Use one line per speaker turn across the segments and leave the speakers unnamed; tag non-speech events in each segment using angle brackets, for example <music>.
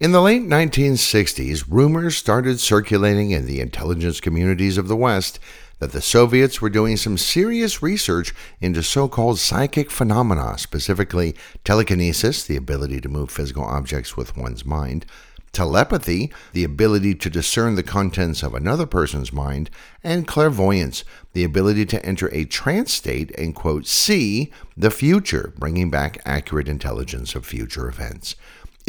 In the late 1960s, rumors started circulating in the intelligence communities of the West that the Soviets were doing some serious research into so called psychic phenomena, specifically telekinesis, the ability to move physical objects with one's mind, telepathy, the ability to discern the contents of another person's mind, and clairvoyance, the ability to enter a trance state and, quote, see the future, bringing back accurate intelligence of future events.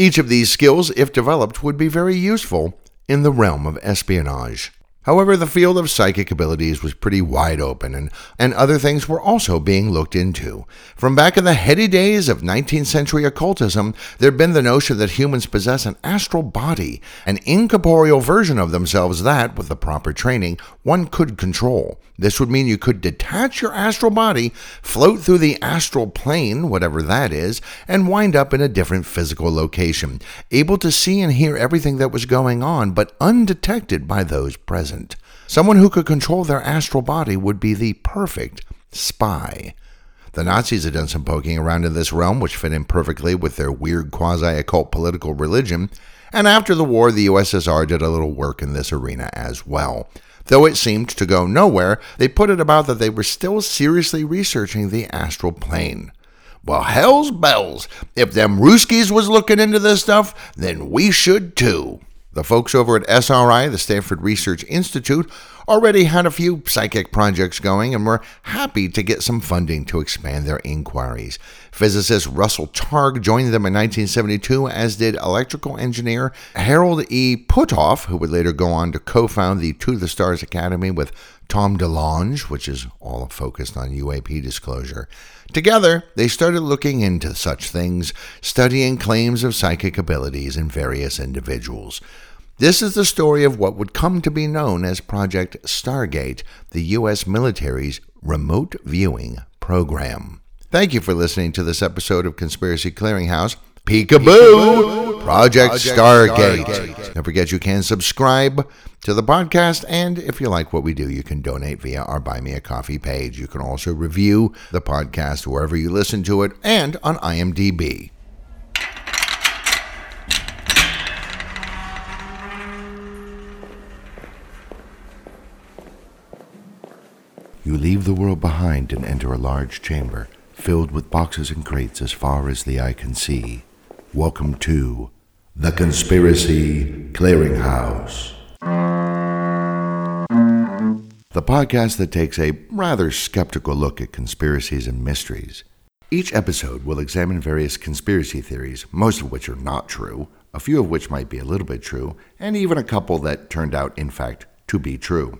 Each of these skills, if developed, would be very useful in the realm of espionage. However, the field of psychic abilities was pretty wide open, and, and other things were also being looked into. From back in the heady days of 19th century occultism, there'd been the notion that humans possess an astral body, an incorporeal version of themselves that, with the proper training, one could control. This would mean you could detach your astral body, float through the astral plane, whatever that is, and wind up in a different physical location, able to see and hear everything that was going on, but undetected by those present present. Someone who could control their astral body would be the perfect spy. The Nazis had done some poking around in this realm, which fit in perfectly with their weird quasi occult political religion, and after the war, the USSR did a little work in this arena as well. Though it seemed to go nowhere, they put it about that they were still seriously researching the astral plane. Well, hell's bells! If them Ruskies was looking into this stuff, then we should too. The folks over at SRI, the Stanford Research Institute, already had a few psychic projects going and were happy to get some funding to expand their inquiries. Physicist Russell Targ joined them in 1972, as did electrical engineer Harold E. Puthoff, who would later go on to co found the To the Stars Academy with Tom DeLonge, which is all focused on UAP disclosure. Together, they started looking into such things, studying claims of psychic abilities in various individuals. This is the story of what would come to be known as Project Stargate, the U.S. military's remote viewing program. Thank you for listening to this episode of Conspiracy Clearinghouse. Peekaboo! Project, Stargate. Stargate. Don't forget you can subscribe to the podcast, and if you like what we do, you can donate via our Buy Me a Coffee page. You can also review the podcast wherever you listen to it and on IMDb. You leave the world behind and enter a large chamber filled with boxes and crates as far as the eye can see. Welcome to the Conspiracy Clearinghouse. The podcast that takes a rather skeptical look at conspiracies and mysteries. Each episode will examine various conspiracy theories, most of which are not true, a few of which might be a little bit true, and even a couple that turned out, in fact, to be true.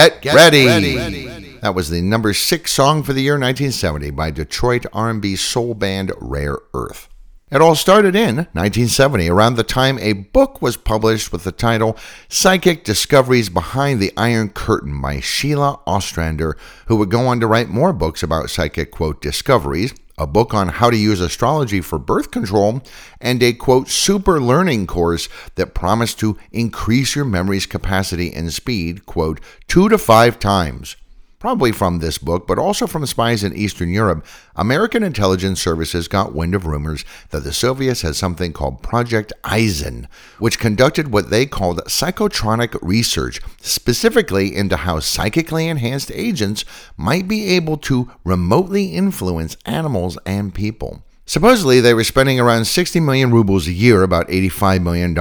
Get, Get ready. ready. That was the number six song for the year 1970 by Detroit R&B soul band Rare Earth. It all started in 1970, around the time a book was published with the title Psychic Discoveries Behind the Iron Curtain by Sheila Ostrander, who would go on to write more books about psychic, quote, discoveries, a book on how to use astrology for birth control, and a, quote, super learning course that promised to increase your memory's capacity and speed, quote, two to five times probably from this book, but also from spies in Eastern Europe, American intelligence services got wind of rumors that the Soviets had something called Project Aizen, which conducted what they called psychotronic research, specifically into how psychically enhanced agents might be able to remotely influence animals and people. Supposedly, they were spending around 60 million rubles a year, about $85 million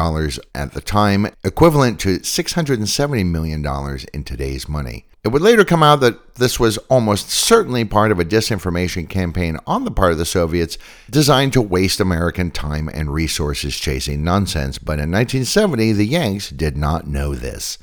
at the time, equivalent to $670 million in today's money. It would later come out that this was almost certainly part of a disinformation campaign on the part of the Soviets designed to waste American time and resources chasing nonsense, but in 1970, the Yanks did not know this.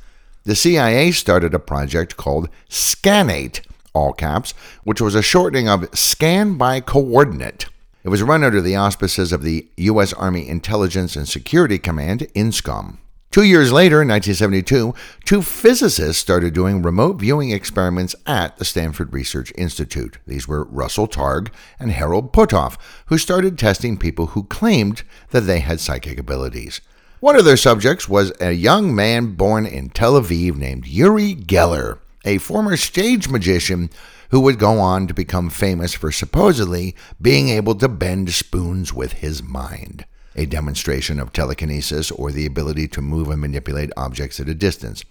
The CIA started a project called Scanate, all caps, which was a shortening of Scan by Coordinate. It was run under the auspices of the U.S. Army Intelligence and Security Command, INSCOM. Two years later, in 1972, two physicists started doing remote viewing experiments at the Stanford Research Institute. These were Russell Targ and Harold Puthoff, who started testing people who claimed that they had psychic abilities. One of their subjects was a young man born in Tel Aviv named Uri Geller, a former stage magician who would go on to become famous for supposedly being able to bend spoons with his mind a demonstration of telekinesis or the ability to move and manipulate objects at a distance.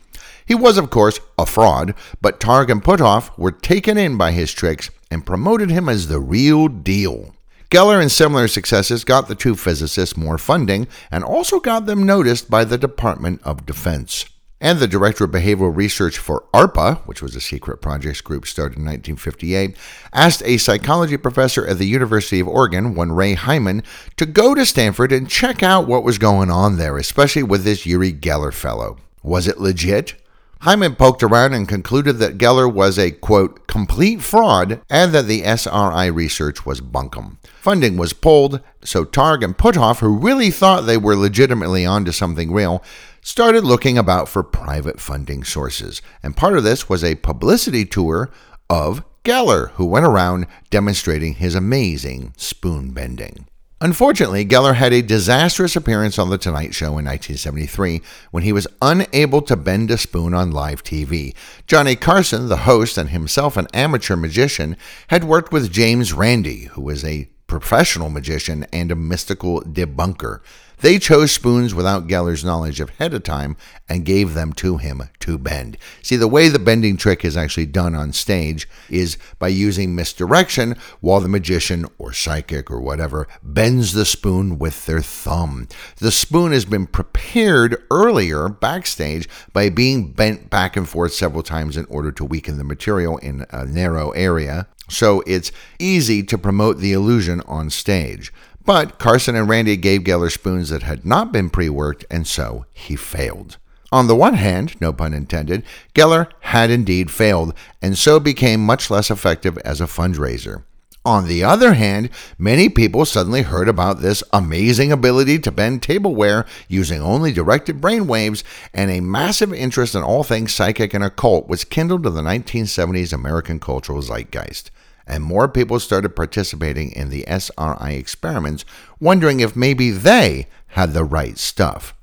He was, of course, a fraud, but Targ and Puthoff were taken in by his tricks and promoted him as the real deal. Geller and similar successes got the two physicists more funding and also got them noticed by the Department of Defense and the director of behavioral research for ARPA, which was a secret projects group started in 1958, asked a psychology professor at the University of Oregon, one Ray Hyman, to go to Stanford and check out what was going on there, especially with this Uri Geller fellow. Was it legit? Hyman poked around and concluded that Geller was a, quote, complete fraud and that the SRI research was bunkum. Funding was pulled, so Targ and Puthoff, who really thought they were legitimately onto something real, started looking about for private funding sources. And part of this was a publicity tour of Geller, who went around demonstrating his amazing spoon bending. Unfortunately, Geller had a disastrous appearance on The Tonight Show in 1973 when he was unable to bend a spoon on live TV. Johnny Carson, the host and himself an amateur magician, had worked with James Randi, who was a professional magician and a mystical debunker. They chose spoons without Geller's knowledge ahead of time and gave them to him to bend. See, the way the bending trick is actually done on stage is by using misdirection while the magician or psychic or whatever bends the spoon with their thumb. The spoon has been prepared earlier backstage by being bent back and forth several times in order to weaken the material in a narrow area. So it's easy to promote the illusion on stage. But Carson and Randi gave Geller spoons that had not been pre worked, and so he failed. On the one hand, no pun intended, Geller had indeed failed, and so became much less effective as a fundraiser. On the other hand, many people suddenly heard about this amazing ability to bend tableware using only directed brainwaves, and a massive interest in all things psychic and occult was kindled in the 1970s American cultural zeitgeist and more people started participating in the SRI experiments, wondering if maybe they had the right stuff.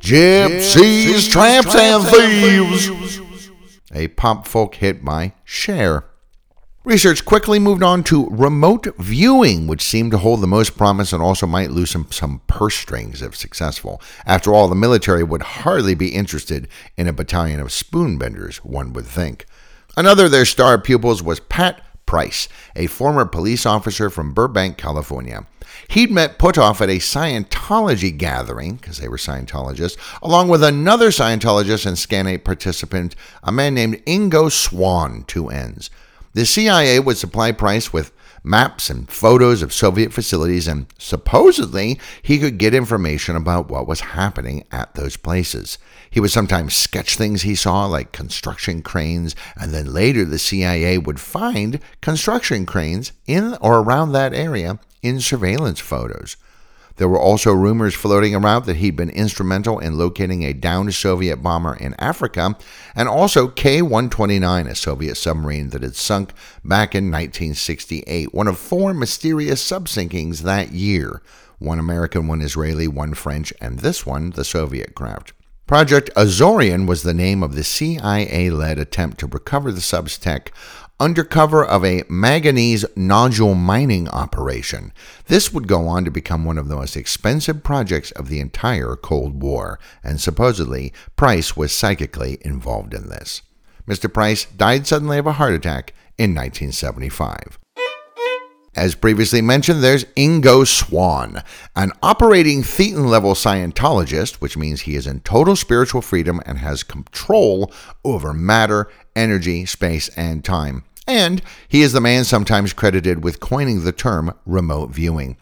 Gypsies, tramps, and thieves. A pop folk hit by Cher. Research quickly moved on to remote viewing, which seemed to hold the most promise and also might loosen some purse strings if successful. After all, the military would hardly be interested in a battalion of spoonbenders, one would think. Another of their star pupils was Pat Price, a former police officer from Burbank, California. He'd met Puthoff at a Scientology gathering, because they were Scientologists, along with another Scientologist and Scanate participant, a man named Ingo Swann, two N's. The CIA would supply Price with maps and photos of Soviet facilities, and supposedly he could get information about what was happening at those places. He would sometimes sketch things he saw, like construction cranes, and then later the CIA would find construction cranes in or around that area in surveillance photos. There were also rumors floating around that he'd been instrumental in locating a downed Soviet bomber in Africa, and also K 129, a Soviet submarine that had sunk back in 1968, one of four mysterious subsinkings that year one American, one Israeli, one French, and this one, the Soviet craft. Project Azorian was the name of the CIA led attempt to recover the sub's tech under cover of a manganese nodule mining operation. This would go on to become one of the most expensive projects of the entire Cold War, and supposedly Price was psychically involved in this. Mr. Price died suddenly of a heart attack in 1975. As previously mentioned, there's Ingo Swann, an operating Thetan level Scientologist, which means he is in total spiritual freedom and has control over matter energy, space, and time. And he is the man sometimes credited with coining the term remote viewing.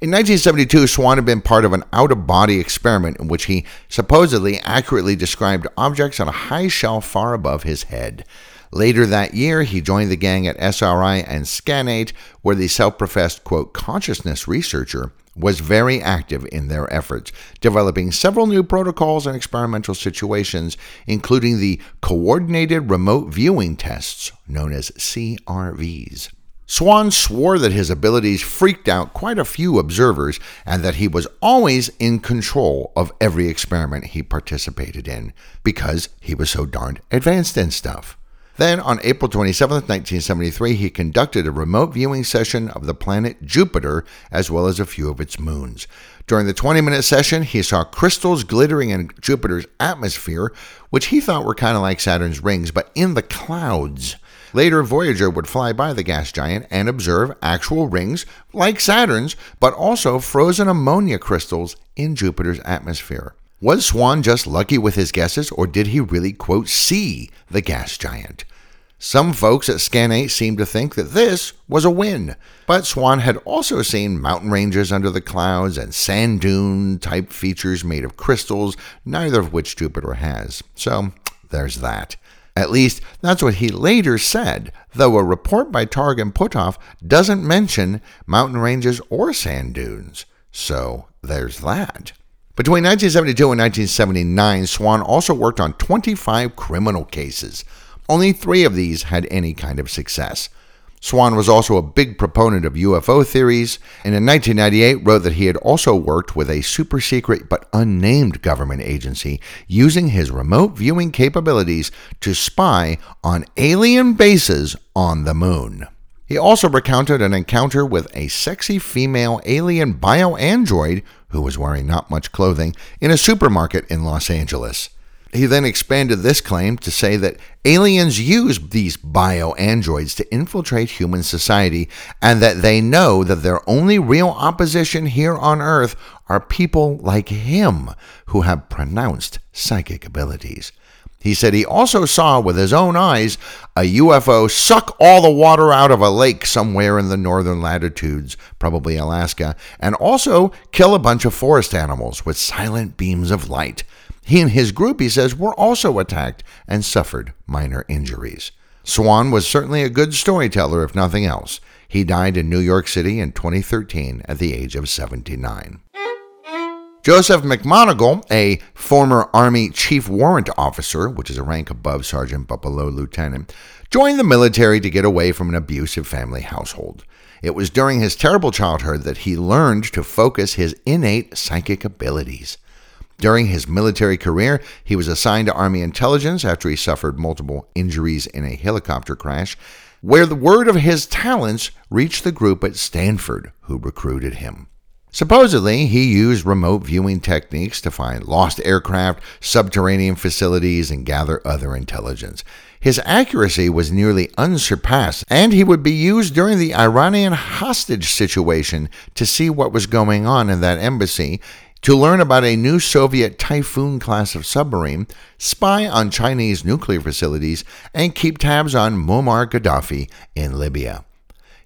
In 1972, Swann had been part of an out of body experiment in which he supposedly accurately described objects on a high shelf far above his head. Later that year, he joined the gang at SRI and Scanate, where the self professed, quote, consciousness researcher was very active in their efforts, developing several new protocols and experimental situations, including the Coordinated Remote Viewing Tests, known as CRVs. Swann swore that his abilities freaked out quite a few observers and that he was always in control of every experiment he participated in because he was so darned advanced in stuff. Then, on April 27, 1973, he conducted a remote viewing session of the planet Jupiter as well as a few of its moons. During the 20 minute session, he saw crystals glittering in Jupiter's atmosphere, which he thought were kind of like Saturn's rings, but in the clouds. Later, Voyager would fly by the gas giant and observe actual rings like Saturn's, but also frozen ammonia crystals in Jupiter's atmosphere. Was Swann just lucky with his guesses, or did he really, quote, see the gas giant? Some folks at Scanate seemed to think that this was a win, but Swann had also seen mountain ranges under the clouds and sand dune type features made of crystals, neither of which Jupiter has. So there's that. At least, that's what he later said, though a report by Targ and Puthoff doesn't mention mountain ranges or sand dunes. So there's that. Between 1972 and 1979, Swann also worked on 25 criminal cases. Only three of these had any kind of success. Swann was also a big proponent of UFO theories, and in 1998 wrote that he had also worked with a super secret but unnamed government agency using his remote viewing capabilities to spy on alien bases on the moon. He also recounted an encounter with a sexy female alien bioandroid who was wearing not much clothing in a supermarket in Los Angeles. He then expanded this claim to say that aliens use these bioandroids to infiltrate human society and that they know that their only real opposition here on Earth are people like him who have pronounced psychic abilities. He said he also saw with his own eyes a UFO suck all the water out of a lake somewhere in the northern latitudes, probably Alaska, and also kill a bunch of forest animals with silent beams of light. He and his group, he says, were also attacked and suffered minor injuries. Swann was certainly a good storyteller, if nothing else. He died in New York City in 2013 at the age of 79. Joseph McMoneagle, a former Army Chief Warrant Officer, which is a rank above sergeant but below lieutenant, joined the military to get away from an abusive family household. It was during his terrible childhood that he learned to focus his innate psychic abilities. During his military career, he was assigned to Army intelligence after he suffered multiple injuries in a helicopter crash, where the word of his talents reached the group at Stanford who recruited him. Supposedly, he used remote viewing techniques to find lost aircraft, subterranean facilities, and gather other intelligence. His accuracy was nearly unsurpassed, and he would be used during the Iranian hostage situation to see what was going on in that embassy, to learn about a new Soviet Typhoon class of submarine, spy on Chinese nuclear facilities, and keep tabs on Muammar Gaddafi in Libya.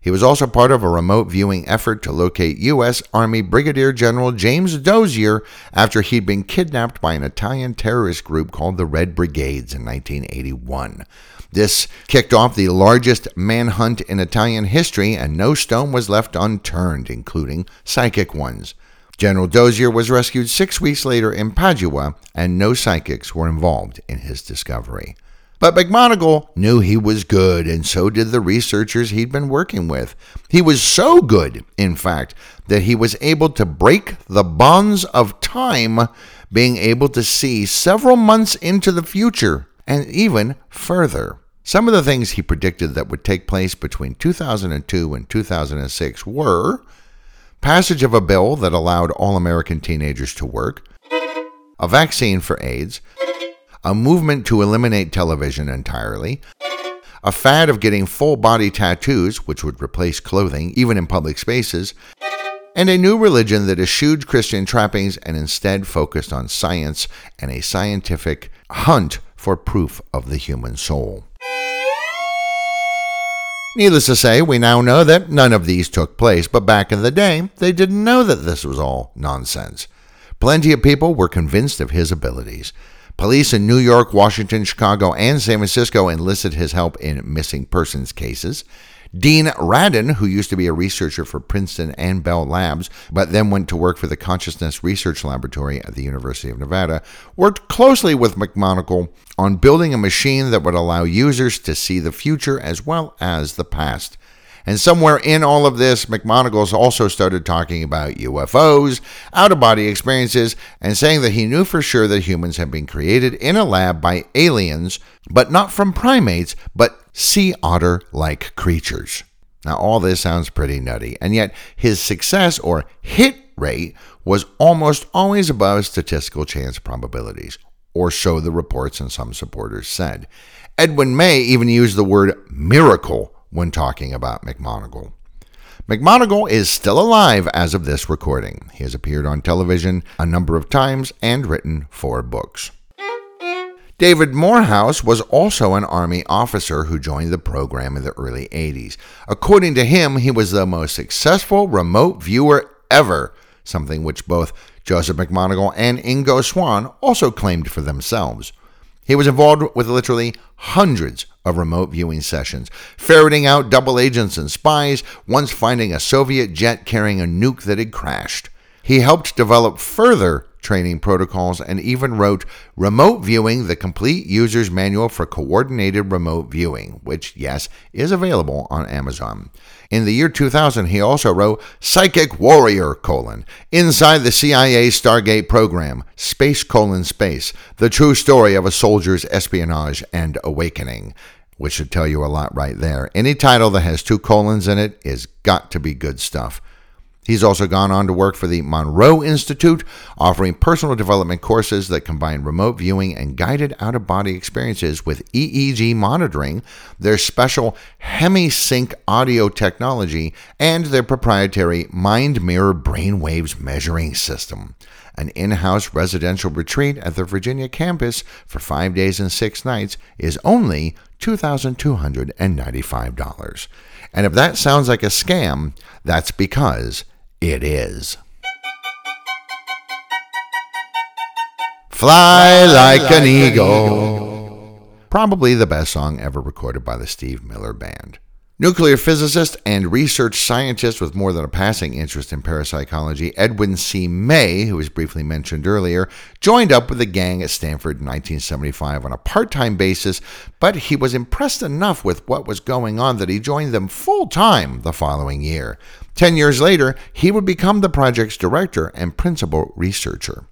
He was also part of a remote viewing effort to locate U.S. Army Brigadier General James Dozier after he'd been kidnapped by an Italian terrorist group called the Red Brigades in 1981. This kicked off the largest manhunt in Italian history, and no stone was left unturned, including psychic ones. General Dozier was rescued six weeks later in Padua, and no psychics were involved in his discovery. But McMoneagle knew he was good, and so did the researchers he'd been working with. He was so good, in fact, that he was able to break the bonds of time, being able to see several months into the future and even further. Some of the things he predicted that would take place between 2002 and 2006 were passage of a bill that allowed all American teenagers to work, a vaccine for AIDS, a movement to eliminate television entirely, a fad of getting full body tattoos, which would replace clothing, even in public spaces, and a new religion that eschewed Christian trappings and instead focused on science and a scientific hunt for proof of the human soul. Needless to say, we now know that none of these took place, but back in the day, they didn't know that this was all nonsense. Plenty of people were convinced of his abilities. Police in New York, Washington, Chicago, and San Francisco enlisted his help in missing persons cases. Dean Radin, who used to be a researcher for Princeton and Bell Labs, but then went to work for the Consciousness Research Laboratory at the University of Nevada, worked closely with McMoneagle on building a machine that would allow users to see the future as well as the past. And somewhere in all of this, McMoneagle's also started talking about UFOs, out of body experiences, and saying that he knew for sure that humans had been created in a lab by aliens, but not from primates, but sea otter like creatures. Now, all this sounds pretty nutty, and yet his success or hit rate was almost always above statistical chance probabilities, or so the reports and some supporters said. Edwin May even used the word miracle when talking about McMoneagle. McMoneagle is still alive as of this recording. He has appeared on television a number of times and written four books. David Morehouse was also an Army officer who joined the program in the early 80s. According to him, he was the most successful remote viewer ever, something which both Joseph McMoneagle and Ingo Swann also claimed for themselves. He was involved with literally hundreds of remote viewing sessions, ferreting out double agents and spies, once finding a Soviet jet carrying a nuke that had crashed. He helped develop further training protocols, and even wrote Remote Viewing, the complete user's manual for coordinated remote viewing, which, yes, is available on Amazon. In the year 2000, he also wrote Psychic Warrior, colon, Inside the CIA Stargate Program, Space, colon, Space, the true story of a soldier's espionage and awakening which should tell you a lot right there. Any title that has two colons in it is got to be good stuff. He's also gone on to work for the Monroe Institute, offering personal development courses that combine remote viewing and guided out of body experiences with EEG monitoring, their special HemiSync audio technology, and their proprietary Mind Mirror Brainwaves measuring system. An in house residential retreat at the Virginia campus for five days and six nights is only $2,295. And if that sounds like a scam, that's because it is. Fly like an eagle. Probably the best song ever recorded by the Steve Miller Band. Nuclear physicist and research scientist with more than a passing interest in parapsychology, Edwin C. May, who was briefly mentioned earlier, joined up with the gang at Stanford in 1975 on a part time basis, but he was impressed enough with what was going on that he joined them full time the following year. Ten years later, he would become the project's director and principal researcher.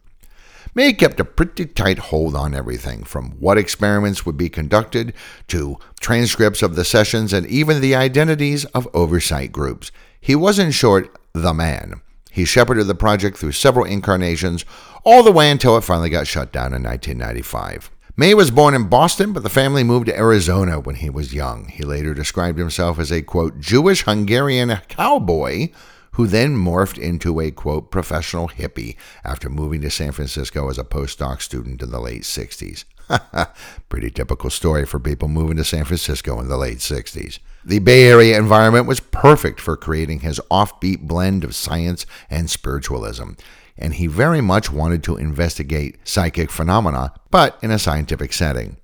May kept a pretty tight hold on everything, from what experiments would be conducted to transcripts of the sessions and even the identities of oversight groups. He was, in short, the man. He shepherded the project through several incarnations, all the way until it finally got shut down in 1995. May was born in Boston, but the family moved to Arizona when he was young. He later described himself as a, quote, Jewish Hungarian cowboy who then morphed into a quote professional hippie after moving to San Francisco as a postdoc student in the late 60s. <laughs> Pretty typical story for people moving to San Francisco in the late 60s. The Bay Area environment was perfect for creating his offbeat blend of science and spiritualism, and he very much wanted to investigate psychic phenomena, but in a scientific setting.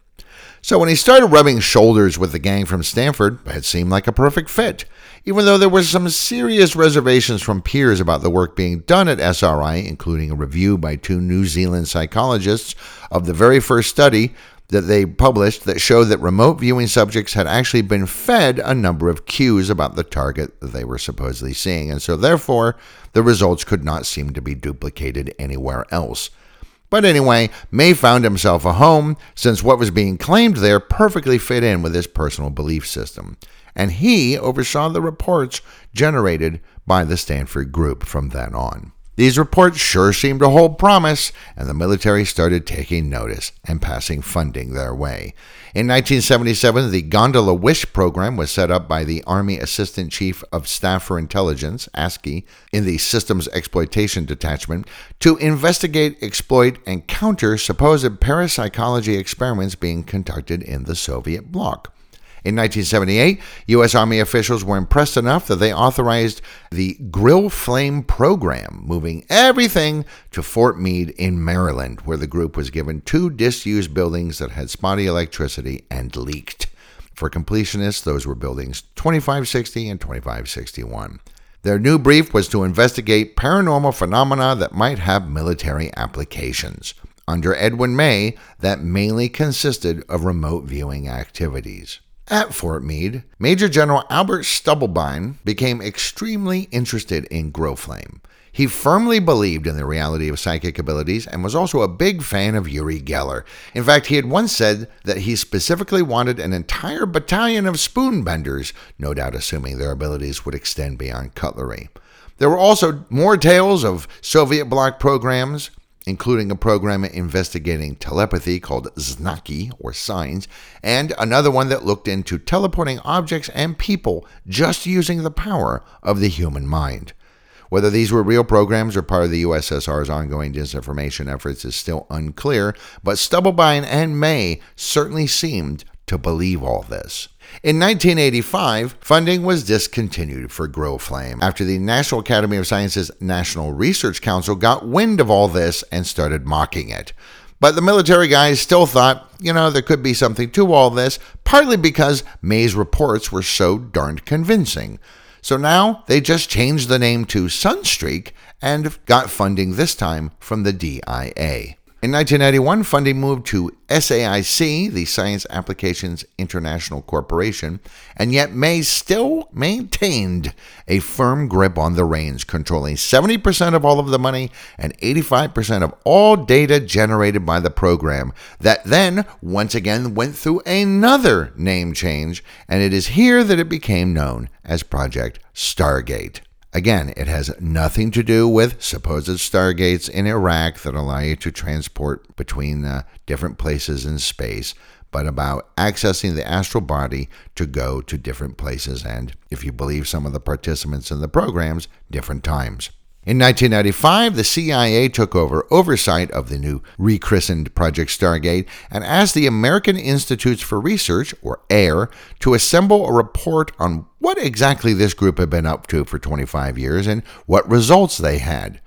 So when he started rubbing shoulders with the gang from Stanford, it seemed like a perfect fit even though there were some serious reservations from peers about the work being done at SRI, including a review by two New Zealand psychologists of the very first study that they published that showed that remote viewing subjects had actually been fed a number of cues about the target that they were supposedly seeing, and so therefore the results could not seem to be duplicated anywhere else. But anyway, May found himself a home since what was being claimed there perfectly fit in with his personal belief system and he oversaw the reports generated by the Stanford group from then on. These reports sure seemed to hold promise, and the military started taking notice and passing funding their way. In 1977, the Gondola Wish program was set up by the Army Assistant Chief of Staff for Intelligence, ACSI, in the Systems Exploitation Detachment to investigate, exploit, and counter supposed parapsychology experiments being conducted in the Soviet bloc. In 1978, U.S. Army officials were impressed enough that they authorized the Grill Flame program, moving everything to Fort Meade in Maryland, where the group was given two disused buildings that had spotty electricity and leaked. For completionists, those were buildings 2560 and 2561. Their new brief was to investigate paranormal phenomena that might have military applications. Under Edwin May, that mainly consisted of remote viewing activities. At Fort Meade, Major General Albert Stubblebine became extremely interested in Grill Flame. He firmly believed in the reality of psychic abilities and was also a big fan of Uri Geller. In fact, he had once said that he specifically wanted an entire battalion of spoonbenders, no doubt assuming their abilities would extend beyond cutlery. There were also more tales of Soviet bloc programs, including a program investigating telepathy called Znaki, or Signs, and another one that looked into teleporting objects and people just using the power of the human mind. Whether these were real programs or part of the USSR's ongoing disinformation efforts is still unclear, but Stubblebine and May certainly seemed to believe all this. In 1985, funding was discontinued for Grill Flame after the National Academy of Sciences National Research Council got wind of all this and started mocking it. But the military guys still thought, you know, there could be something to all this, partly because May's reports were so darned convincing. So now they just changed the name to Sunstreak and got funding this time from the DIA. In 1991, funding moved to SAIC, the Science Applications International Corporation, and yet May still maintained a firm grip on the reins, controlling 70% of all of the money and 85% of all data generated by the program, that then once again went through another name change, and it is here that it became known as Project Stargate. Again, it has nothing to do with supposed stargates in Iraq that allow you to transport between uh, different places in space, but about accessing the astral body to go to different places and, if you believe some of the participants in the programs, different times. In 1995, the CIA took over oversight of the new rechristened Project Stargate and asked the American Institutes for Research, or AIR, to assemble a report on what exactly this group had been up to for 25 years and what results they had.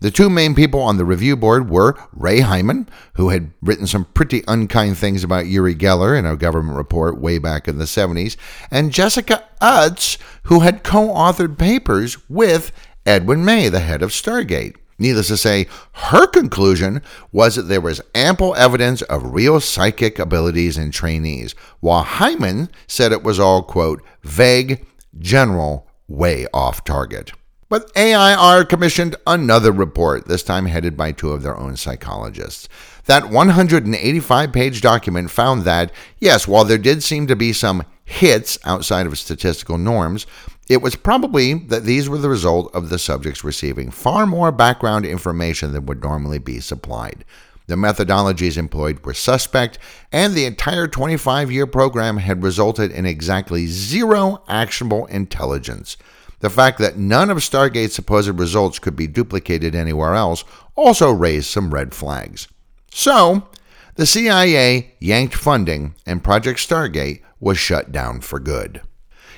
The two main people on the review board were Ray Hyman, who had written some pretty unkind things about Uri Geller in a government report way back in the 70s, and Jessica Utts, who had co authored papers with Edwin May, the head of Stargate. Needless to say, her conclusion was that there was ample evidence of real psychic abilities in trainees, while Hyman said it was all, quote, vague, general, way off target. But AIR commissioned another report, this time headed by two of their own psychologists. That 185 page document found that, yes, while there did seem to be some hits outside of statistical norms, it was probably that these were the result of the subjects receiving far more background information than would normally be supplied. The methodologies employed were suspect, and the entire 25 year program had resulted in exactly zero actionable intelligence. The fact that none of Stargate's supposed results could be duplicated anywhere else also raised some red flags. So, the CIA yanked funding, and Project Stargate was shut down for good.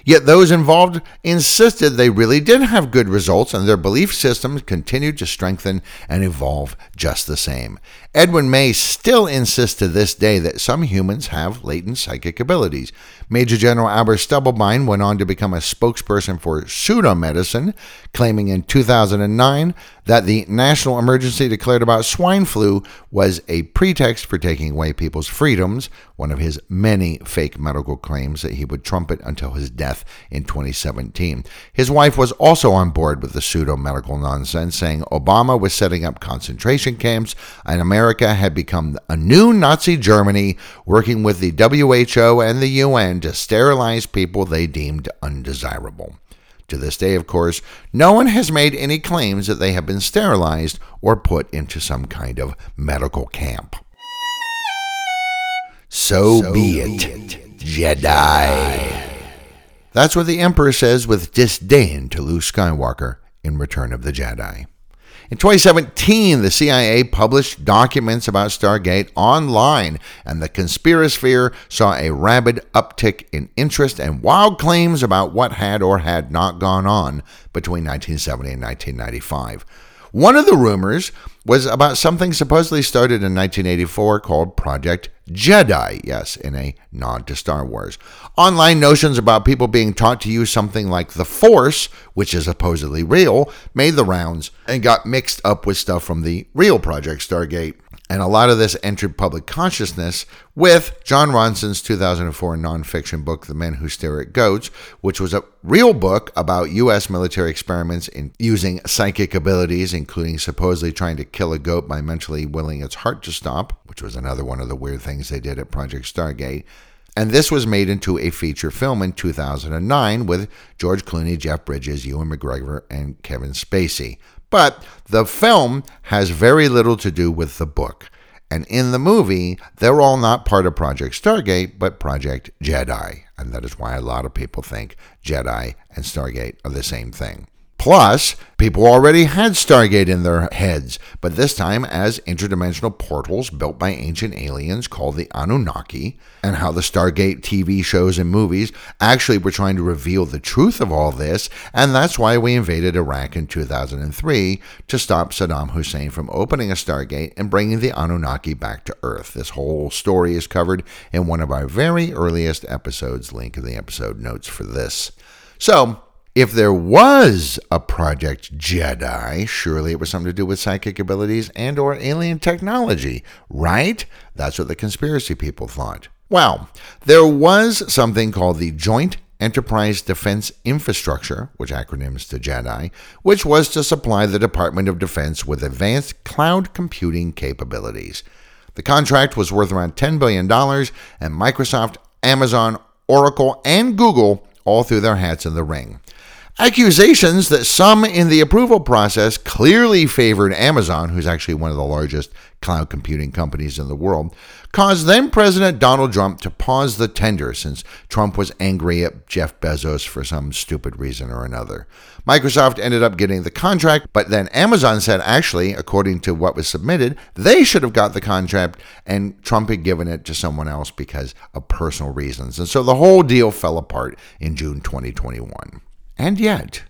Yet those involved insisted they really did have good results and their belief systems continued to strengthen and evolve just the same. Edwin May still insists to this day that some humans have latent psychic abilities. Major General Albert Stubblebine went on to become a spokesperson for pseudomedicine, claiming in 2009 that the national emergency declared about swine flu was a pretext for taking away people's freedoms, one of his many fake medical claims that he would trumpet until his death in 2017. His wife was also on board with the pseudo medical nonsense, saying Obama was setting up concentration camps and America had become a new Nazi Germany, working with the WHO and the UN to sterilize people they deemed undesirable. To this day, of course, no one has made any claims that they have been sterilized or put into some kind of medical camp. So, so be, it, it, Jedi. That's what the Emperor says with disdain to Luke Skywalker in Return of the Jedi. In 2017, the CIA published documents about Stargate online, and the conspirasphere saw a rabid uptick in interest and wild claims about what had or had not gone on between 1970 and 1995. One of the rumors was about something supposedly started in 1984 called Project Jedi, yes, in a nod to Star Wars. Online notions about people being taught to use something like the Force, which is supposedly real, made the rounds and got mixed up with stuff from the real Project Stargate. And a lot of this entered public consciousness with Jon Ronson's 2004 nonfiction book, The Men Who Stare at Goats, which was a real book about U.S. military experiments in using psychic abilities, including supposedly trying to kill a goat by mentally willing its heart to stop, which was another one of the weird things they did at Project Stargate. And this was made into a feature film in 2009 with George Clooney, Jeff Bridges, Ewan McGregor, and Kevin Spacey. But the film has very little to do with the book. And in the movie, they're all not part of Project Stargate, but Project Jedi. And that is why a lot of people think Jedi and Stargate are the same thing. Plus, people already had Stargate in their heads, but this time as interdimensional portals built by ancient aliens called the Anunnaki, and how the Stargate TV shows and movies actually were trying to reveal the truth of all this, and that's why we invaded Iraq in 2003 to stop Saddam Hussein from opening a Stargate and bringing the Anunnaki back to Earth. This whole story is covered in one of our very earliest episodes, link in the episode notes for this. So, if there was a Project Jedi, surely it was something to do with psychic abilities and or alien technology, right? That's what the conspiracy people thought. Well, there was something called the Joint Enterprise Defense Infrastructure, which acronyms to JEDI, which was to supply the Department of Defense with advanced cloud computing capabilities. The contract was worth around $10 billion, and Microsoft, Amazon, Oracle, and Google all threw their hats in the ring. Accusations that some in the approval process clearly favored Amazon, who's actually one of the largest cloud computing companies in the world, caused then President Donald Trump to pause the tender since Trump was angry at Jeff Bezos for some stupid reason or another. Microsoft ended up getting the contract, but then Amazon said actually, according to what was submitted, they should have got the contract and Trump had given it to someone else because of personal reasons. And so the whole deal fell apart in June 2021. And yet,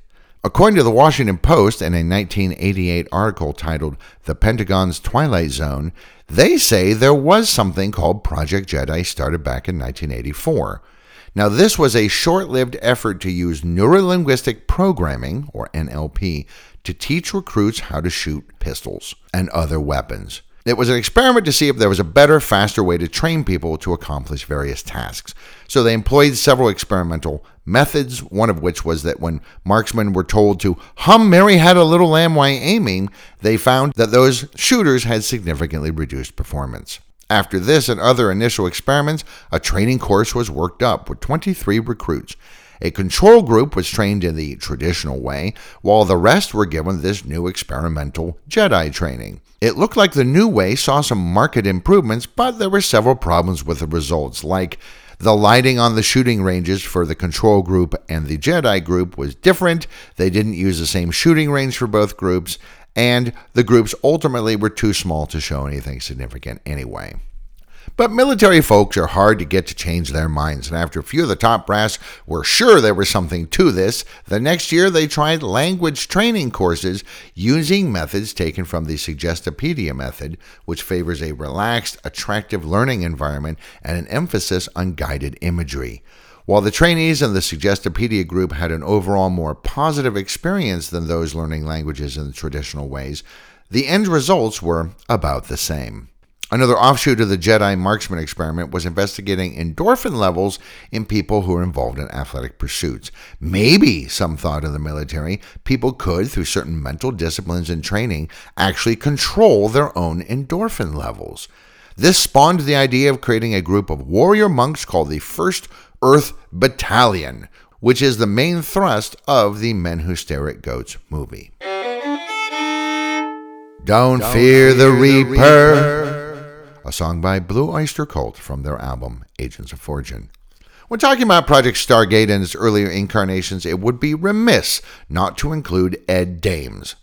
according to the Washington Post in a 1988 article titled The Pentagon's Twilight Zone, they say there was something called Project Jedi started back in 1984. Now, this was a short lived effort to use neurolinguistic programming, or NLP, to teach recruits how to shoot pistols and other weapons. It was an experiment to see if there was a better, faster way to train people to accomplish various tasks. So they employed several experimental methods, one of which was that when marksmen were told to hum Mary Had a Little Lamb while aiming, they found that those shooters had significantly reduced performance. After this and other initial experiments, a training course was worked up with 23 recruits. A control group was trained in the traditional way, while the rest were given this new experimental Jedi training. It looked like the new way saw some market improvements, but there were several problems with the results, like the lighting on the shooting ranges for the control group and the Jedi group was different. They didn't use the same shooting range for both groups, and the groups ultimately were too small to show anything significant anyway. But military folks are hard to get to change their minds, and after a few of the top brass were sure there was something to this, the next year they tried language training courses using methods taken from the Suggestopedia method, which favors a relaxed, attractive learning environment and an emphasis on guided imagery. While the trainees in the Suggestopedia group had an overall more positive experience than those learning languages in the traditional ways, the end results were about the same. Another offshoot of the Jedi marksman experiment was investigating endorphin levels in people who are involved in athletic pursuits. Maybe, some thought in the military, people could, through certain mental disciplines and training, actually control their own endorphin levels. This spawned the idea of creating a group of warrior monks called the First Earth Battalion, which is the main thrust of the Men Who Stare at Goats movie. Don't, Don't fear, fear, the, Reaper. Reaper a song by Blue Oyster Cult from their album Agents of Fortune. When talking about Project Stargate and its earlier incarnations, it would be remiss not to include Ed Dames.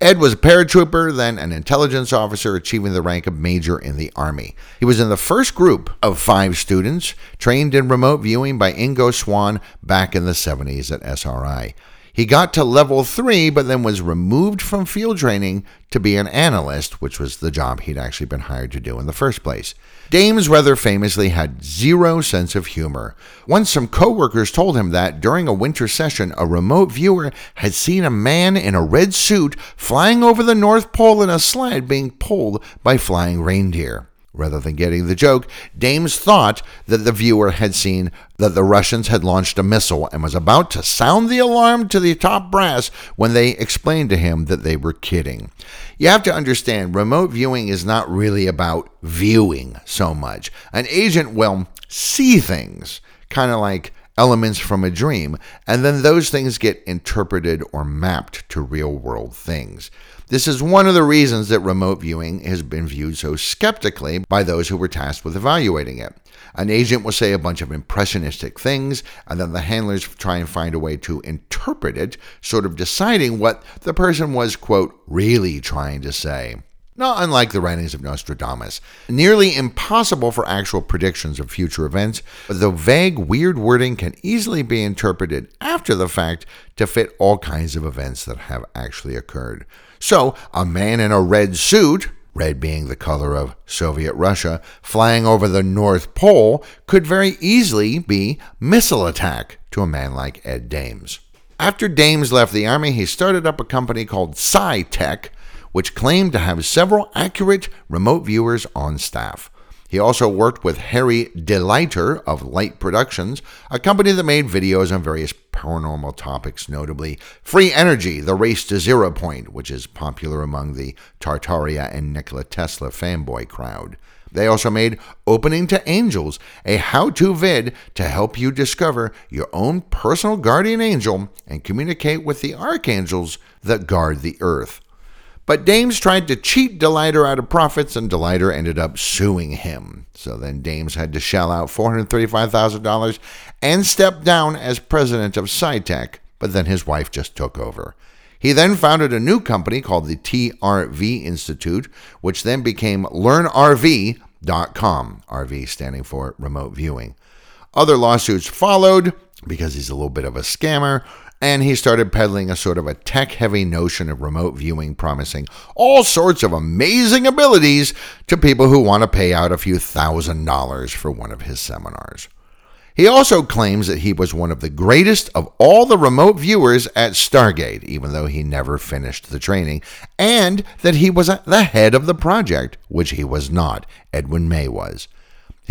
Ed was a paratrooper, then an intelligence officer, achieving the rank of major in the Army. He was in the first group of five students trained in remote viewing by Ingo Swann back in the 70s at SRI. He got to level three, but then was removed from field training to be an analyst, which was the job he'd actually been hired to do in the first place. Dames rather famously had zero sense of humor. Once some coworkers told him that during a winter session, a remote viewer had seen a man in a red suit flying over the North Pole in a sled being pulled by flying reindeer. Rather than getting the joke, Dames thought that the viewer had seen that the Russians had launched a missile and was about to sound the alarm to the top brass when they explained to him that they were kidding. You have to understand, remote viewing is not really about viewing so much. An agent will see things, kind of like elements from a dream, and then those things get interpreted or mapped to real world things. This is one of the reasons that remote viewing has been viewed so skeptically by those who were tasked with evaluating it. An agent will say a bunch of impressionistic things, and then the handlers try and find a way to interpret it, sort of deciding what the person was, quote, really trying to say. Not unlike the writings of Nostradamus. Nearly impossible for actual predictions of future events, but the vague, weird wording can easily be interpreted after the fact to fit all kinds of events that have actually occurred. So, a man in a red suit, red being the color of Soviet Russia, flying over the North Pole could very easily be missile attack to a man like Ed Dames. After Dames left the Army, he started up a company called Psi Tech, which claimed to have several accurate remote viewers on staff. He also worked with Harry DeLighter of Light Productions, a company that made videos on various paranormal topics, notably Free Energy, The Race to Zero Point, which is popular among the Tartaria and Nikola Tesla fanboy crowd. They also made Opening to Angels, a how to vid to help you discover your own personal guardian angel and communicate with the archangels that guard the earth. But Dames tried to cheat DeLighter out of profits, and DeLighter ended up suing him. So then Dames had to shell out $435,000 and step down as president of Psi Tech, but then his wife just took over. He then founded a new company called the TRV Institute, which then became LearnRV.com, RV standing for remote viewing. Other lawsuits followed because he's a little bit of a scammer, and he started peddling a sort of a tech heavy notion of remote viewing, promising all sorts of amazing abilities to people who want to pay out a few thousand dollars for one of his seminars. He also claims that he was one of the greatest of all the remote viewers at Stargate, even though he never finished the training, and that he was the head of the project, which he was not. Edwin May was.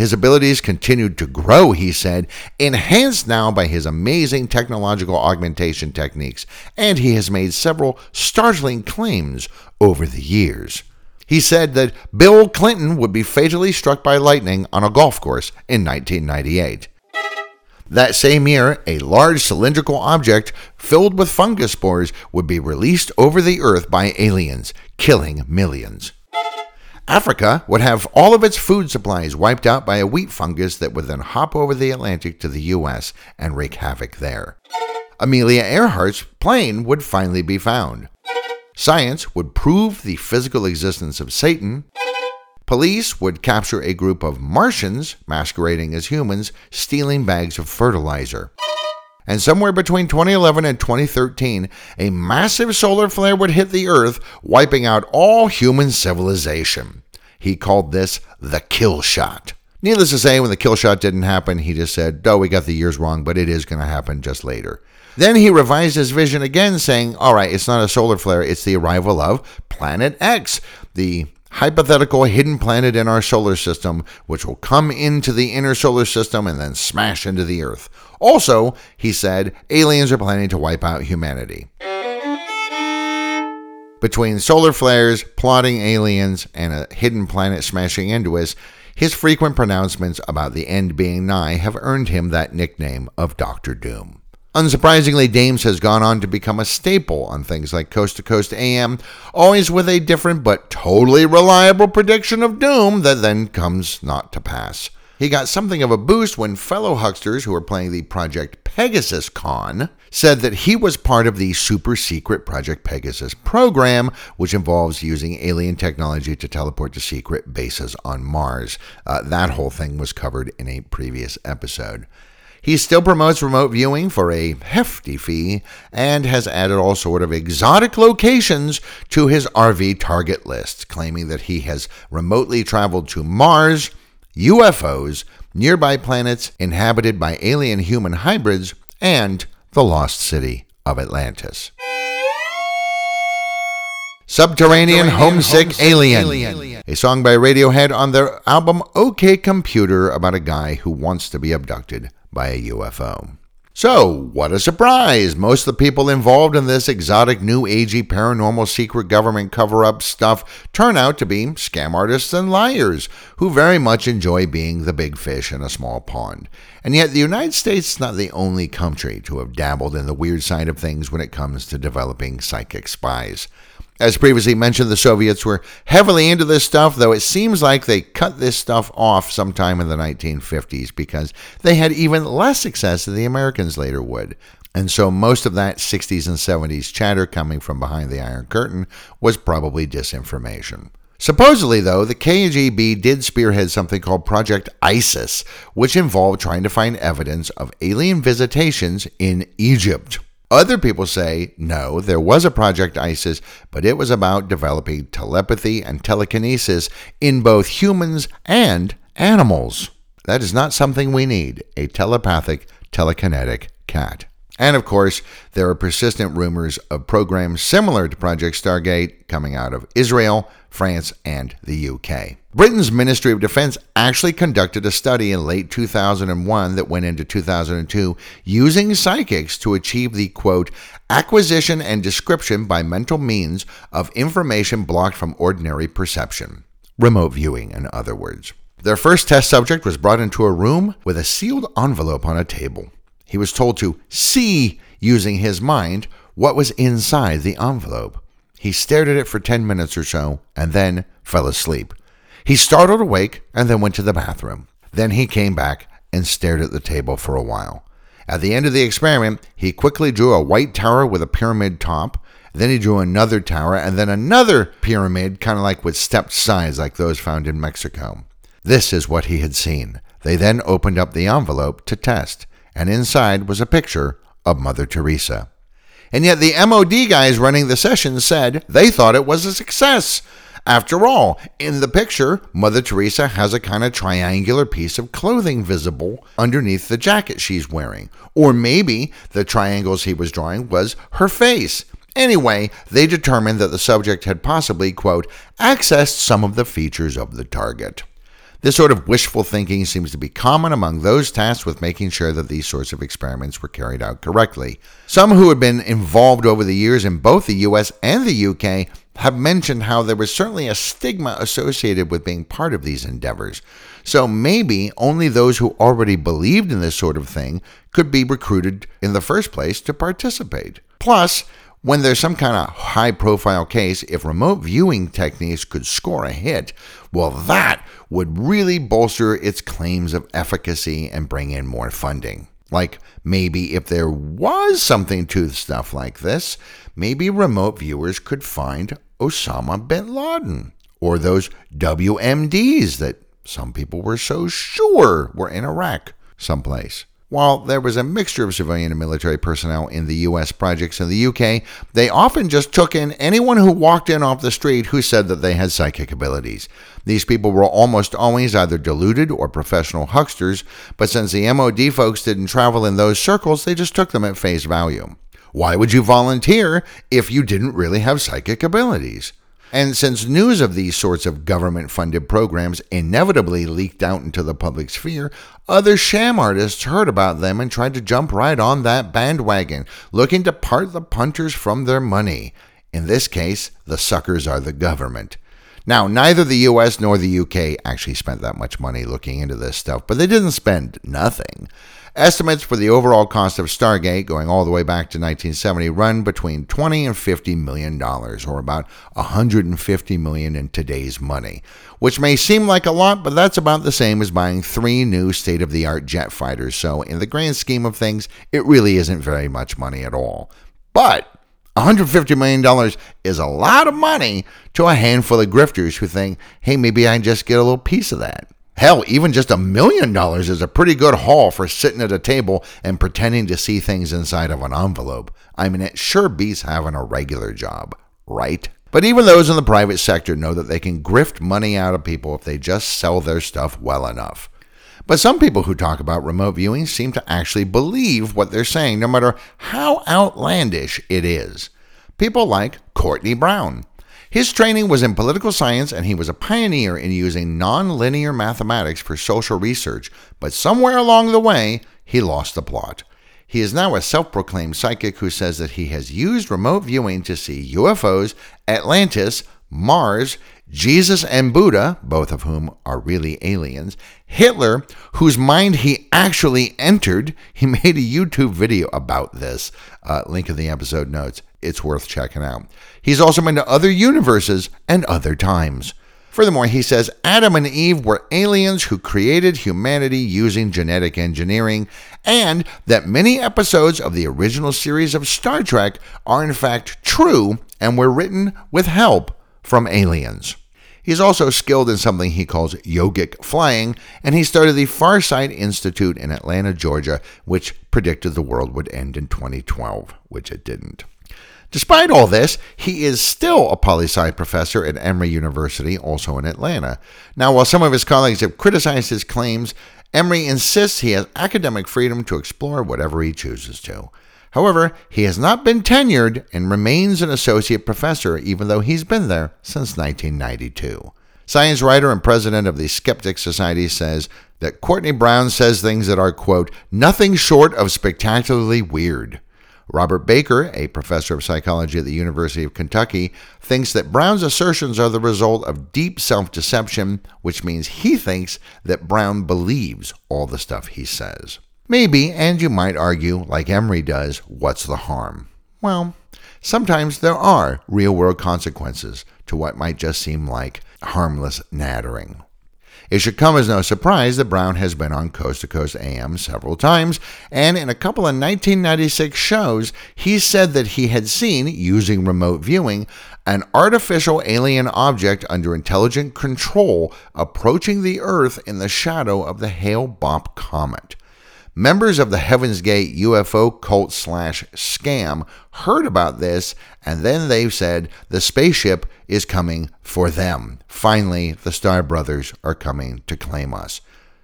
His abilities continued to grow, he said, enhanced now by his amazing technological augmentation techniques, and he has made several startling claims over the years. He said that Bill Clinton would be fatally struck by lightning on a golf course in 1998. That same year, a large cylindrical object filled with fungus spores would be released over the earth by aliens, killing millions. Africa would have all of its food supplies wiped out by a wheat fungus that would then hop over the Atlantic to the U.S. and wreak havoc there. Amelia Earhart's plane would finally be found. Science would prove the physical existence of Satan. Police would capture a group of Martians masquerading as humans stealing bags of fertilizer. And somewhere between 2011 and 2013, a massive solar flare would hit the Earth, wiping out all human civilization. He called this the kill shot. Needless to say, when the kill shot didn't happen, he just said, Oh, we got the years wrong, but it is going to happen just later. Then he revised his vision again, saying, All right, it's not a solar flare, it's the arrival of Planet X, the hypothetical hidden planet in our solar system, which will come into the inner solar system and then smash into the Earth. Also, he said, aliens are planning to wipe out humanity. Between solar flares, plotting aliens, and a hidden planet smashing into us, his frequent pronouncements about the end being nigh have earned him that nickname of Doctor Doom. Unsurprisingly, Dames has gone on to become a staple on things like Coast to Coast AM, always with a different but totally reliable prediction of doom that then comes not to pass. he got something of a boost when fellow hucksters who were playing the Project Pegasus Con said that he was part of the super secret Project Pegasus program, which involves using alien technology to teleport to secret bases on Mars. Uh, that whole thing was covered in a previous episode. He still promotes remote viewing for a hefty fee and has added all sort of exotic locations to his RV target list, claiming that he has remotely traveled to Mars, UFOs, nearby planets inhabited by alien human hybrids, and the lost city of Atlantis. Subterranean, Subterranean Homesick, Homesick Alien. Alien. A song by Radiohead on their album OK Computer about a guy who wants to be abducted by a UFO. So, what a surprise! Most of the people involved in this exotic, new agey, paranormal, secret government cover up stuff turn out to be scam artists and liars who very much enjoy being the big fish in a small pond. And yet, the United States is not the only country to have dabbled in the weird side of things when it comes to developing psychic spies. As previously mentioned, the Soviets were heavily into this stuff, though it seems like they cut this stuff off sometime in the 1950s because they had even less success than the Americans later would. And so most of that 60s and 70s chatter coming from behind the Iron Curtain was probably disinformation. Supposedly, though, the KGB did spearhead something called Project ISIS, which involved trying to find evidence of alien visitations in Egypt. Other people say, no, there was a Project ISIS, but it was about developing telepathy and telekinesis in both humans and animals. That is not something we need a telepathic, telekinetic cat. And of course, there are persistent rumors of programs similar to Project Stargate coming out of Israel, France, and the UK. Britain's Ministry of Defense actually conducted a study in late 2001 that went into 2002 using psychics to achieve the quote, acquisition and description by mental means of information blocked from ordinary perception. Remote viewing, in other words. Their first test subject was brought into a room with a sealed envelope on a table. He was told to see, using his mind, what was inside the envelope. He stared at it for 10 minutes or so and then fell asleep. He startled awake and then went to the bathroom. Then he came back and stared at the table for a while. At the end of the experiment, he quickly drew a white tower with a pyramid top. Then he drew another tower and then another pyramid, kind of like with stepped sides like those found in Mexico. This is what he had seen. They then opened up the envelope to test and inside was a picture of Mother Teresa. And yet the MOD guys running the session said they thought it was a success. After all, in the picture, Mother Teresa has a kind of triangular piece of clothing visible underneath the jacket she's wearing. Or maybe the triangles he was drawing was her face. Anyway, they determined that the subject had possibly, quote, accessed some of the features of the target. This sort of wishful thinking seems to be common among those tasked with making sure that these sorts of experiments were carried out correctly. Some who had been involved over the years in both the US and the UK have mentioned how there was certainly a stigma associated with being part of these endeavors. So maybe only those who already believed in this sort of thing could be recruited in the first place to participate. Plus, when there's some kind of high profile case, if remote viewing techniques could score a hit, well, that would really bolster its claims of efficacy and bring in more funding. Like maybe if there was something to stuff like this, maybe remote viewers could find Osama bin Laden or those WMDs that some people were so sure were in Iraq someplace. While there was a mixture of civilian and military personnel in the US projects in the UK, they often just took in anyone who walked in off the street who said that they had psychic abilities. These people were almost always either deluded or professional hucksters, but since the MOD folks didn't travel in those circles, they just took them at face value. Why would you volunteer if you didn't really have psychic abilities? And since news of these sorts of government funded programs inevitably leaked out into the public sphere, other sham artists heard about them and tried to jump right on that bandwagon, looking to part the punters from their money. In this case, the suckers are the government. Now, neither the US nor the UK actually spent that much money looking into this stuff, but they didn't spend nothing. Estimates for the overall cost of Stargate, going all the way back to 1970, run between 20 and 50 million dollars, or about 150 million in today's money, which may seem like a lot, but that's about the same as buying three new state-of-the-art jet fighters. So, in the grand scheme of things, it really isn't very much money at all. But $150 million is a lot of money to a handful of grifters who think, hey, maybe I can just get a little piece of that. Hell, even just a million dollars is a pretty good haul for sitting at a table and pretending to see things inside of an envelope. I mean, it sure beats having a regular job, right? But even those in the private sector know that they can grift money out of people if they just sell their stuff well enough. But some people who talk about remote viewing seem to actually believe what they're saying, no matter how outlandish it is. People like Courtney Brown. His training was in political science, and he was a pioneer in using nonlinear mathematics for social research, but somewhere along the way, he lost the plot. He is now a self proclaimed psychic who says that he has used remote viewing to see UFOs, Atlantis, Mars, Jesus and Buddha, both of whom are really aliens, Hitler, whose mind he actually entered. He <laughs> made a YouTube video about this. Uh, link in the episode notes. It's worth checking out. He's also been to other universes and other times. Furthermore, he says Adam and Eve were aliens who created humanity using genetic engineering, and that many episodes of the original series of Star Trek are in fact true and were written with help from aliens. He's also skilled in something he calls yogic flying, and he started the Farsight Institute in Atlanta, Georgia, which predicted the world would end in 2012, which it didn't. Despite all this, he is still a poli sci professor at Emory University, also in Atlanta. Now, while some of his colleagues have criticized his claims, Emory insists he has academic freedom to explore whatever he chooses to. However, he has not been tenured and remains an associate professor, even though he's been there since 1992. Science writer and president of the Skeptic Society says that Courtney Brown says things that are, quote, nothing short of spectacularly weird. Robert Baker, a professor of psychology at the University of Kentucky, thinks that Brown's assertions are the result of deep self deception, which means he thinks that Brown believes all the stuff he says. Maybe, and you might argue, like Emory does, what's the harm? Well, sometimes there are real world consequences to what might just seem like harmless nattering. It should come as no surprise that Brown has been on Coast to Coast AM several times, and in a couple of 1996 shows, he said that he had seen, using remote viewing, an artificial alien object under intelligent control approaching the Earth in the shadow of the Hale Bopp comet. Members of the Heaven's Gate UFO cult slash scam heard about this, and then they said the spaceship is coming for them. Finally, the Star Brothers are coming to claim us.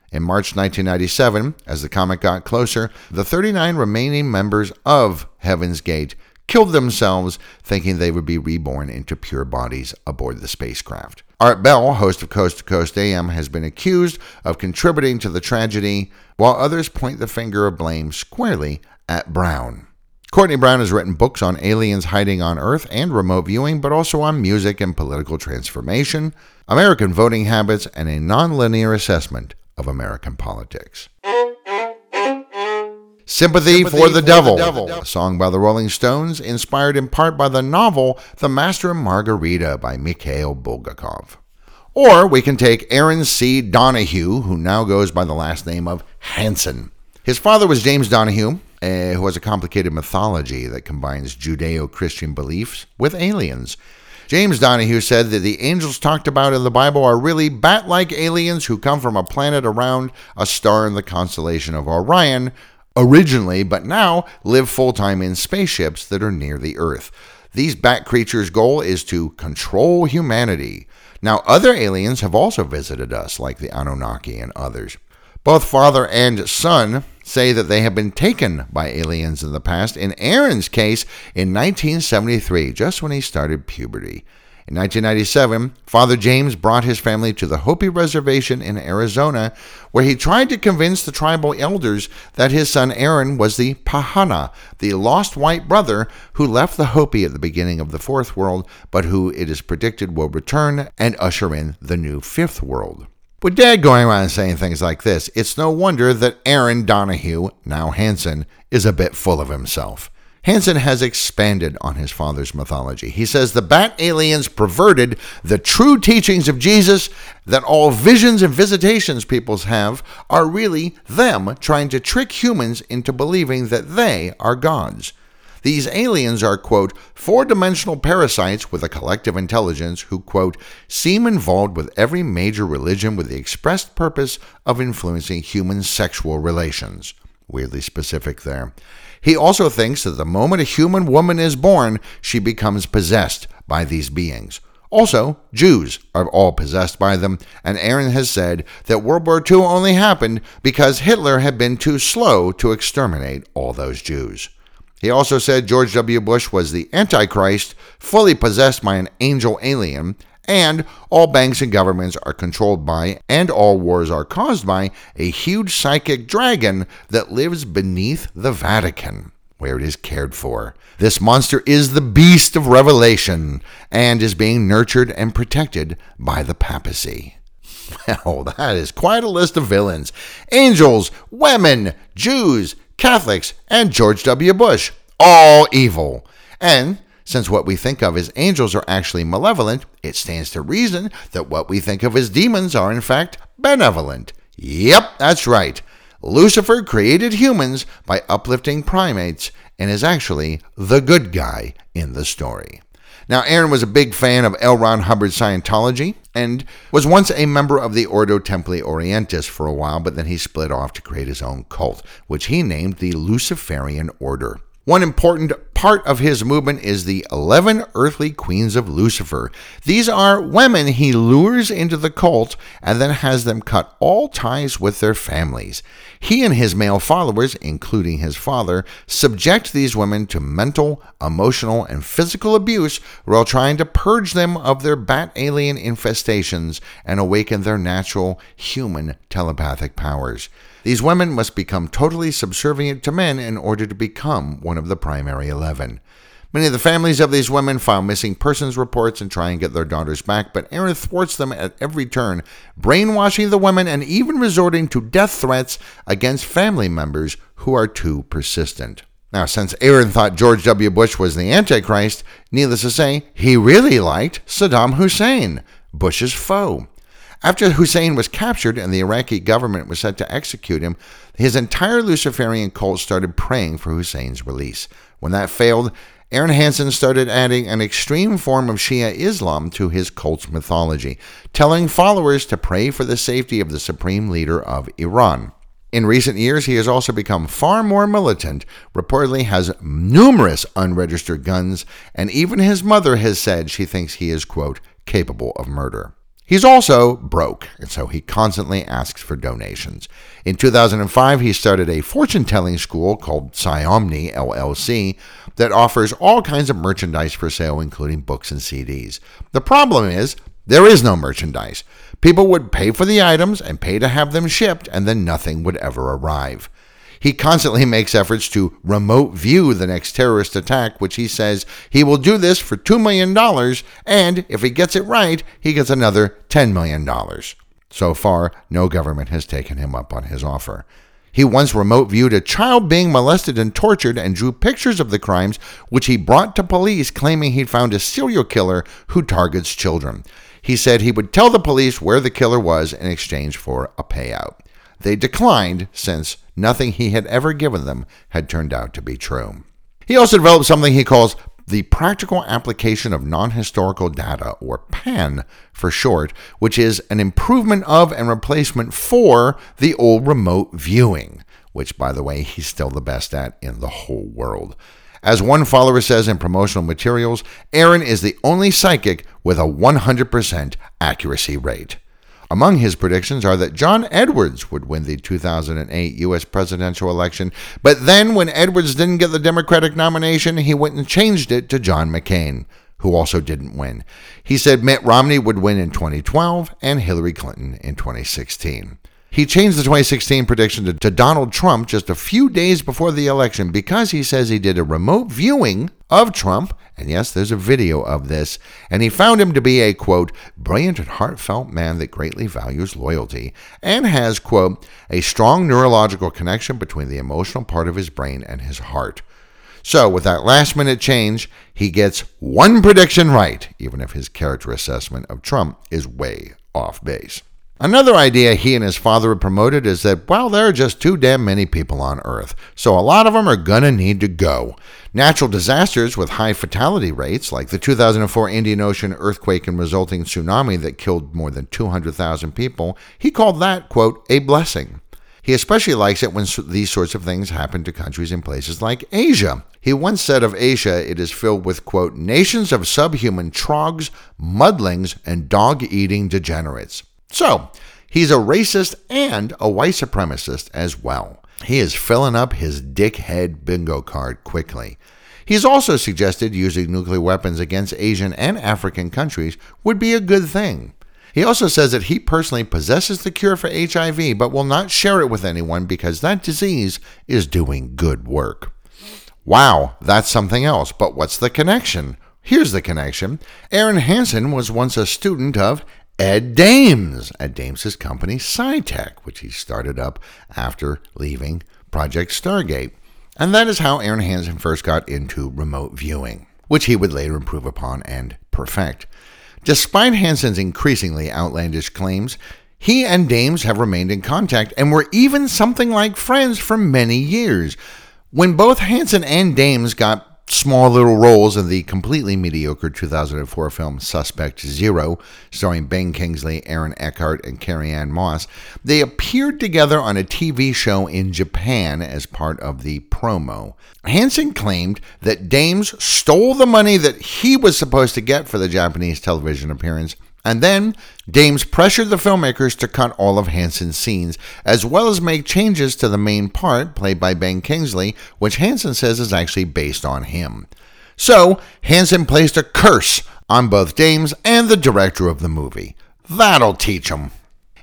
In March 1997, as the comet got closer, the 39 remaining members of Heaven's Gate killed themselves, thinking they would be reborn into pure bodies aboard the spacecraft. Art Bell, host of Coast to Coast AM, has been accused of contributing to the tragedy, while others point the finger of blame squarely at Brown. Courtney Brown has written books on aliens hiding on Earth and remote viewing, but also on music and political transformation, American voting habits, and a nonlinear assessment of American politics. Sympathy, Sympathy for, the, for devil, the, devil, a song by the Rolling Stones, inspired in part by the novel The Master and Margarita by Mikhail Bulgakov. Or we can take Aaron C. Donahue, who now goes by the last name of Hansen. His father was James Donahue, uh, who has a complicated mythology that combines Judeo Christian beliefs with aliens. James Donahue said that the angels talked about in the Bible are really bat like aliens who come from a planet around a star in the constellation of Orion, originally, but now live full time in spaceships that are near the Earth. These bat creatures' goal is to control humanity. Now, other aliens have also visited us, like the Anunnaki and others. Both father and son say that they have been taken by aliens in the past. In Aaron's case, in 1973, just when he started puberty. In 1997, Father James brought his family to the Hopi Reservation in Arizona, where he tried to convince the tribal elders that his son Aaron was the Pahana, the lost white brother who left the Hopi at the beginning of the Fourth World, but who it is predicted will return and usher in the new Fifth World. With Dad going around saying things like this, it's no wonder that Aaron Donahue, now Hansen, is a bit full of himself. Hansen has expanded on his father's mythology. He says the Bat aliens perverted the true teachings of Jesus, that all visions and visitations peoples have are really them trying to trick humans into believing that they are gods. These aliens are, quote, four dimensional parasites with a collective intelligence who, quote, seem involved with every major religion with the expressed purpose of influencing human sexual relations. Weirdly specific there. He also thinks that the moment a human woman is born, she becomes possessed by these beings. Also, Jews are all possessed by them, and Aaron has said that World War II only happened because Hitler had been too slow to exterminate all those Jews. He also said George W. Bush was the Antichrist, fully possessed by an angel alien, and all banks and governments are controlled by, and all wars are caused by, a huge psychic dragon that lives beneath the Vatican, where it is cared for. This monster is the beast of Revelation and is being nurtured and protected by the papacy. <laughs> Well, that is quite a list of villains angels, women, Jews, Catholics, and George W. Bush. All evil. And since what we think of as angels are actually malevolent, it stands to reason that what we think of as demons are in fact benevolent. Yep, that's right. Lucifer created humans by uplifting primates and is actually the good guy in the story. Now, Aaron was a big fan of L. Ron Hubbard's Scientology and was once a member of the Ordo Templi Orientis for a while, but then he split off to create his own cult, which he named the Luciferian Order. One important part of his movement is the 11 earthly queens of Lucifer. These are women he lures into the cult and then has them cut all ties with their families. He and his male followers, including his father, subject these women to mental, emotional, and physical abuse while trying to purge them of their bat alien infestations and awaken their natural human telepathic powers. These women must become totally subservient to men in order to become one of the primary 11. Many of the families of these women file missing persons reports and try and get their daughters back, but Aaron thwarts them at every turn, brainwashing the women and even resorting to death threats against family members who are too persistent. Now, since Aaron thought George W. Bush was the Antichrist, needless to say, he really liked Saddam Hussein, Bush's foe. After Hussein was captured and the Iraqi government was set to execute him, his entire Luciferian cult started praying for Hussein's release. When that failed, Aaron Hansen started adding an extreme form of Shia Islam to his cult's mythology, telling followers to pray for the safety of the supreme leader of Iran. In recent years, he has also become far more militant, reportedly has numerous unregistered guns, and even his mother has said she thinks he is, quote, capable of murder. He's also broke, and so he constantly asks for donations. In 2005, he started a fortune telling school called Psyomni LLC that offers all kinds of merchandise for sale, including books and CDs. The problem is, there is no merchandise. People would pay for the items and pay to have them shipped, and then nothing would ever arrive. He constantly makes efforts to remote view the next terrorist attack, which he says he will do this for $2 million, and if he gets it right, he gets another $10 million. So far, no government has taken him up on his offer. He once remote viewed a child being molested and tortured and drew pictures of the crimes, which he brought to police, claiming he'd found a serial killer who targets children. He said he would tell the police where the killer was in exchange for a payout. They declined since nothing he had ever given them had turned out to be true. He also developed something he calls the Practical Application of Non Historical Data, or PAN for short, which is an improvement of and replacement for the old remote viewing, which, by the way, he's still the best at in the whole world. As one follower says in promotional materials, Aaron is the only psychic with a 100% accuracy rate. Among his predictions are that John Edwards would win the 2008 U.S. presidential election, but then when Edwards didn't get the Democratic nomination, he went and changed it to John McCain, who also didn't win. He said Mitt Romney would win in 2012 and Hillary Clinton in 2016. He changed the 2016 prediction to, to, Donald Trump just a few days before the election because he says he did a remote viewing of Trump. And yes, there's a video of this. And he found him to be a, quote, brilliant and heartfelt man that greatly values loyalty and has, quote, a strong neurological connection between the emotional part of his brain and his heart. So, with that last minute change, he gets one prediction right, even if his character assessment of Trump is way off base. Another idea he and his father have promoted is that, well, there are just too damn many people on Earth, so a lot of them are gonna need to go. Natural disasters with high fatality rates, like the 2004 Indian Ocean earthquake and resulting tsunami that killed more than 200,000 people, he called that, quote, a blessing. He especially likes it when these sorts of things happen to countries in places like Asia. He once said of Asia, it is filled with, quote, nations of subhuman trogs, mudlings, and dog eating degenerates. So, he's a racist and a white supremacist as well. He is filling up his dickhead bingo card quickly. He's also suggested using nuclear weapons against Asian and African countries would be a good thing. He also says that he personally possesses the cure for HIV but will not share it with anyone because that disease is doing good work. Wow, that's something else, but what's the connection? Here's the connection. Aaron Hansen was once a student of Ed Dames at Dames' company Psi Tech, which he started up after leaving Project Stargate. And that is how Aaron Hansen first got into remote viewing, which he would later improve upon and perfect. Despite Hansen's increasingly outlandish claims, he and Dames have remained in contact and were even something like friends for many years. When both Hansen and Dames got small little roles in the completely mediocre 2004 film Suspect Zero, starring Ben Kingsley, Aaron Eckhart, and Carrie-Anne Moss. They appeared together on a TV show in Japan as part of the promo. Hansen claimed that Dames stole the money that he was supposed to get for the Japanese television appearance and then Dames pressured the filmmakers to cut all of Hansen's scenes, as well as make changes to the main part, played by Ben Kingsley, which Hansen says is actually based on him. So, Hansen placed a curse on both Dames and the director of the movie. That'll teach 'em.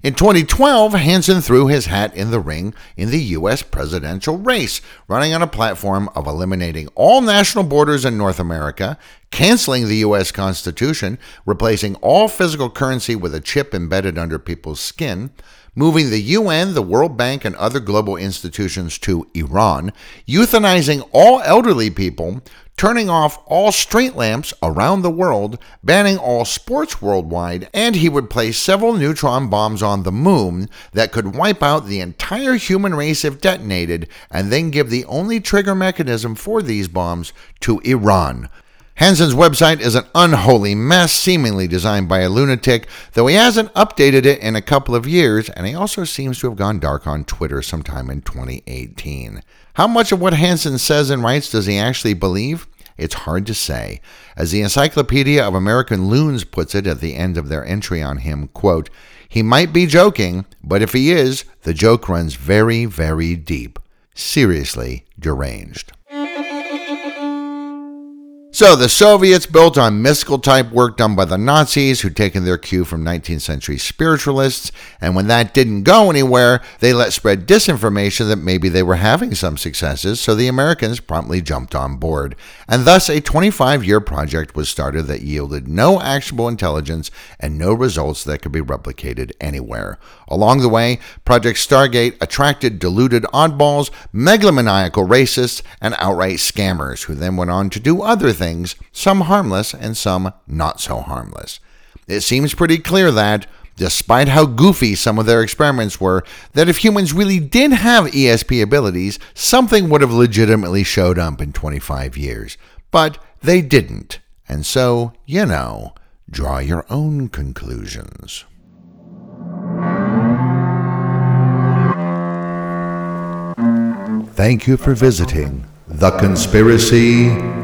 In 2012, Hansen threw his hat in the ring in the U.S. presidential race, running on a platform of eliminating all national borders in North America, canceling the U.S. Constitution, replacing all physical currency with a chip embedded under people's skin, moving the UN, the World Bank, and other global institutions to Iran, euthanizing all elderly people, turning off all street lamps around the world, banning all sports worldwide, and he would place several neutron bombs on the moon that could wipe out the entire human race if detonated, and then give the only trigger mechanism for these bombs to Iran. Hansen's website is an unholy mess, seemingly designed by a lunatic, though he hasn't updated it in a couple of years, and he also seems to have gone dark on Twitter sometime in 2018. How much of what Hansen says and writes does he actually believe? It's hard to say. As the Encyclopedia of American Loons puts it at the end of their entry on him, quote, he might be joking, but if he is, the joke runs very, very deep. Seriously deranged. So the Soviets built on mystical type work done by the Nazis, who'd taken their cue from 19th century spiritualists, and when that didn't go anywhere, they let spread disinformation that maybe they were having some successes, so the Americans promptly jumped on board. And thus a 25 year project was started that yielded no actionable intelligence and no results that could be replicated anywhere. Along the way, Project Stargate attracted deluded oddballs, megalomaniacal racists, and outright scammers, who then went on to do other things things, some harmless and some not so harmless. It seems pretty clear that, despite how goofy some of their experiments were, that if humans really did have ESP abilities, something would have legitimately showed up in 25 years. But they didn't. And so, you know, draw your own conclusions. Thank you for visiting The Conspiracy